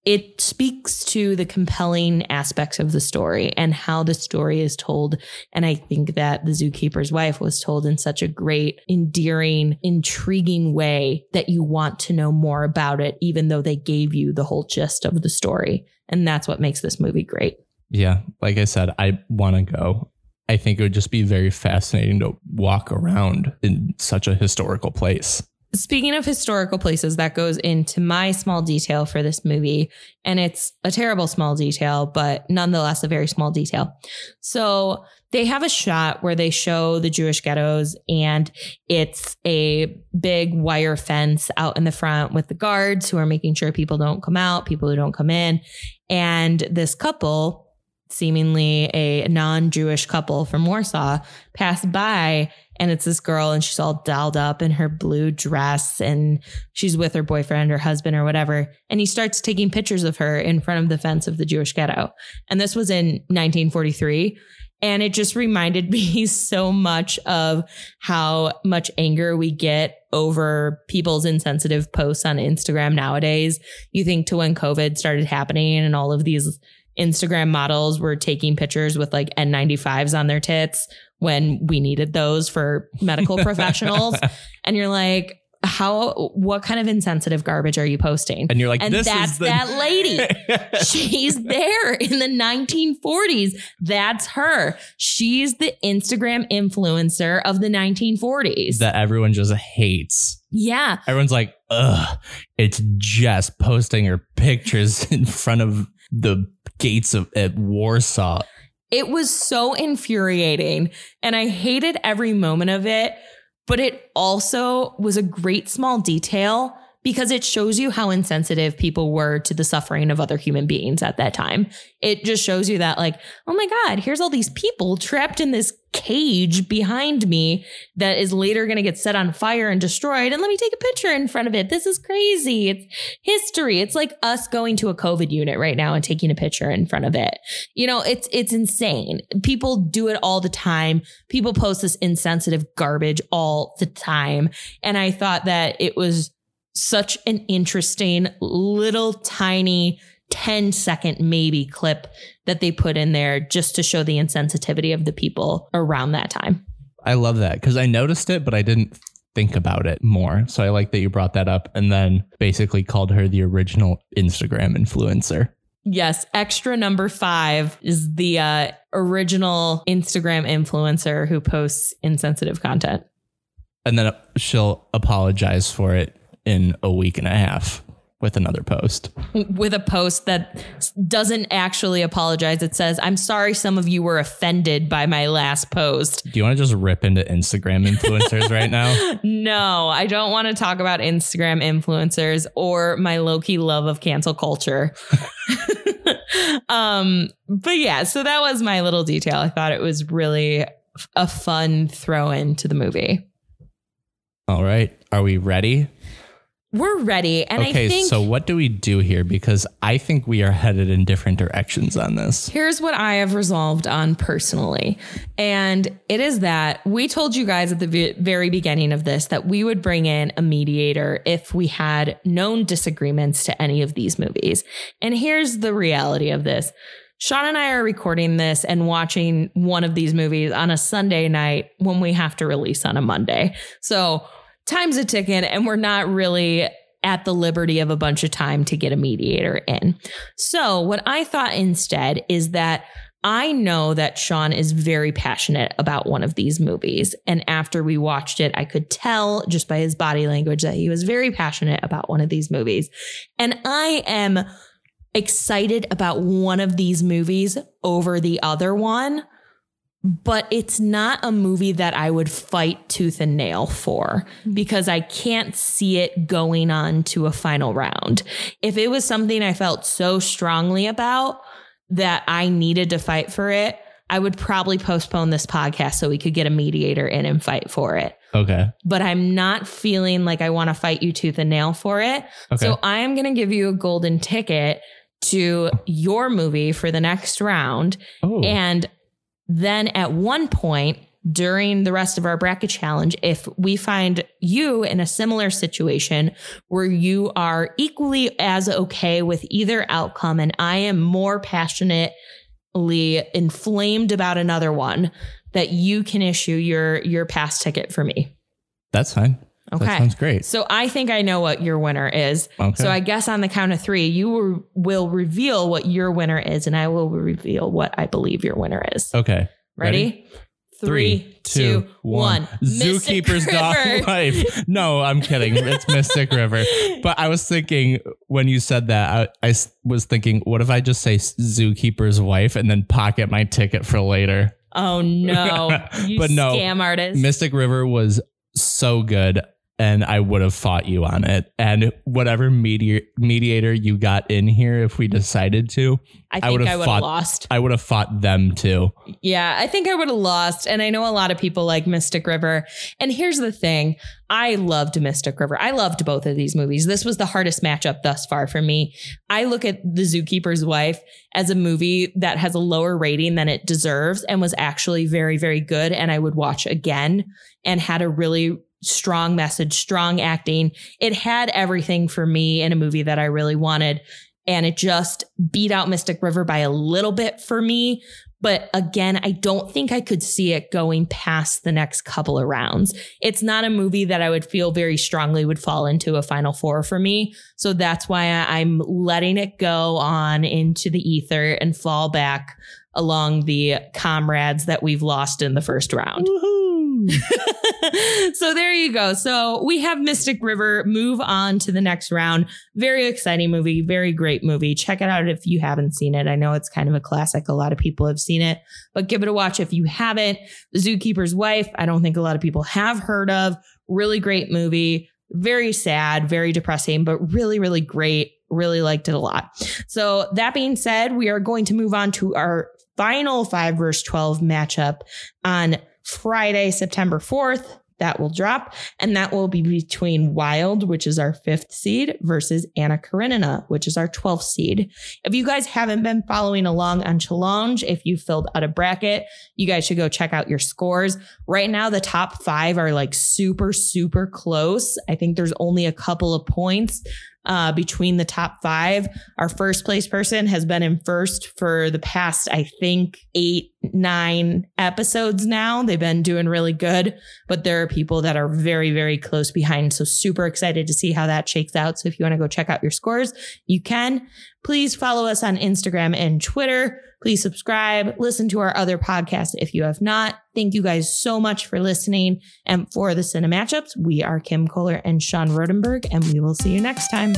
it speaks to the compelling aspects of the story and how the story is told. And I think that the zookeeper's wife was told in such a great, endearing, intriguing way that you want to know more about it, even though they gave you the whole gist of the story. And that's what makes this movie great. Yeah. Like I said, I want to go. I think it would just be very fascinating to walk around in such a historical place. Speaking of historical places, that goes into my small detail for this movie. And it's a terrible small detail, but nonetheless a very small detail. So they have a shot where they show the Jewish ghettos, and it's a big wire fence out in the front with the guards who are making sure people don't come out, people who don't come in. And this couple, seemingly a non Jewish couple from Warsaw, pass by and it's this girl and she's all dolled up in her blue dress and she's with her boyfriend or husband or whatever. And he starts taking pictures of her in front of the fence of the jewish ghetto. And this was in 1943 and it just reminded *laughs* me so much of how much anger we get over people's insensitive posts on Instagram nowadays. You think to when COVID started happening and all of these Instagram models were taking pictures with like N95s on their tits when we needed those for medical *laughs* professionals. And you're like, how what kind of insensitive garbage are you posting? And you're like, and this that's is the- that lady. *laughs* She's there in the 1940s. That's her. She's the Instagram influencer of the 1940s. that everyone just hates. yeah. Everyone's like, ugh, it's just posting her pictures in front of the gates of at Warsaw. It was so infuriating and I hated every moment of it, but it also was a great small detail because it shows you how insensitive people were to the suffering of other human beings at that time. It just shows you that, like, oh my God, here's all these people trapped in this cage behind me that is later going to get set on fire and destroyed. And let me take a picture in front of it. This is crazy. It's history. It's like us going to a COVID unit right now and taking a picture in front of it. You know, it's it's insane. People do it all the time. People post this insensitive garbage all the time. And I thought that it was such an interesting little tiny 10 second maybe clip that they put in there just to show the insensitivity of the people around that time. I love that because I noticed it, but I didn't think about it more. So I like that you brought that up and then basically called her the original Instagram influencer. Yes, extra number five is the uh, original Instagram influencer who posts insensitive content. And then she'll apologize for it in a week and a half with another post. with a post that doesn't actually apologize. It says, I'm sorry some of you were offended by my last post. Do you want to just rip into Instagram influencers right now? *laughs* No, I don't want to talk about Instagram influencers or my low key love of cancel culture. *laughs* um, but yeah, so that was my little detail. I thought it was really a fun throw in to the movie. All right. Are we ready? We're ready. And okay, I think so what do we do here? Because I think we are headed in different directions on this. Here's what I have resolved on personally. And it is that we told you guys at the very beginning of this that we would bring in a mediator if we had known disagreements to any of these movies. And here's the reality of this. Sean and I are recording this and watching one of these movies on a Sunday night when we have to release on a Monday. So time's a ticking and we're not really at the liberty of a bunch of time to get a mediator in. So, what I thought instead is that I know that Sean is very passionate about one of these movies. And after we watched it, I could tell just by his body language that he was very passionate about one of these movies. And I am excited about one of these movies over the other one but it's not a movie that I would fight tooth and nail for because I can't see it going on to a final round. If it was something I felt so strongly about that I needed to fight for it, I would probably postpone this podcast so we could get a mediator in and fight for it. Okay. But I'm not feeling like I want to fight you tooth and nail for it. Okay. So I am going to give you a golden ticket to your movie for the next round. oh. And then at one point during the rest of our bracket challenge, if we find you in a similar situation where you are equally as okay with either outcome and I am more passionately inflamed about another one, that you can issue your your pass ticket for me. That's fine. Okay. That sounds great. So I think I know what your winner is. Okay. So I guess on the count of three, you will, will reveal what your winner is, and I will reveal what I believe your winner is. Okay. Ready? Three, two, one. Mystic Zookeeper's dog. *laughs* No, I'm kidding. It's Mystic River. But I was thinking when you said that, I was thinking, what if I just say Zookeeper's wife and then pocket my ticket for later? Oh no. *laughs* You But no, scam artist. Mystic River was so good, and I would have fought you on it. And whatever medi- mediator you got in here, if we decided to, I think I would have fought- lost. I would have fought them too. Yeah, I think I would have lost. And I know a lot of people like Mystic River. And here's the thing I loved Mystic River. I loved both of these movies. This was the hardest matchup thus far for me. I look at The Zookeeper's Wife as a movie that has a lower rating than it deserves and was actually very, very good. And I would watch again and had a really strong message, strong acting. It had everything for me in a movie that I really wanted. And it just beat out Mystic River by a little bit for me. But again, I don't think I could see it going past the next couple of rounds. It's not a movie that I would feel very strongly would fall into a final four for me. So that's why I'm letting it go on into the ether and fall back along the comrades that we've lost in the first round. *laughs* so there you go. So we have Mystic River move on to the next round. Very exciting movie, very great movie. Check it out if you haven't seen it. I know it's kind of a classic. A lot of people have seen it, but give it a watch if you haven't. The Zookeeper's Wife, I don't think a lot of people have heard of. Really great movie. Very sad, very depressing, but really, really great. Really liked it a lot. So that being said, we are going to move on to our final 5 verse 12 matchup on Friday, September 4th. That will drop, and that will be between Wild, which is our fifth seed, versus Anna Karenina, which is our 12th seed. If you guys haven't been following along on Challenge, if you filled out a bracket, you guys should go check out your scores. Right now, the top five are like super, super close. I think there's only a couple of points uh, between the top five. Our first place person has been in first for the past, I think, eight, nine episodes now. They've been doing really good, but there are people that are very, very close behind. So, super excited to see how that shakes out. So, if you want to go check out your scores, you can. Please follow us on Instagram and Twitter. Please subscribe, listen to our other podcasts if you have not. Thank you guys so much for listening. And for the Cine Matchups, we are Kim Kohler and Sean Rodenberg, and we will see you next time.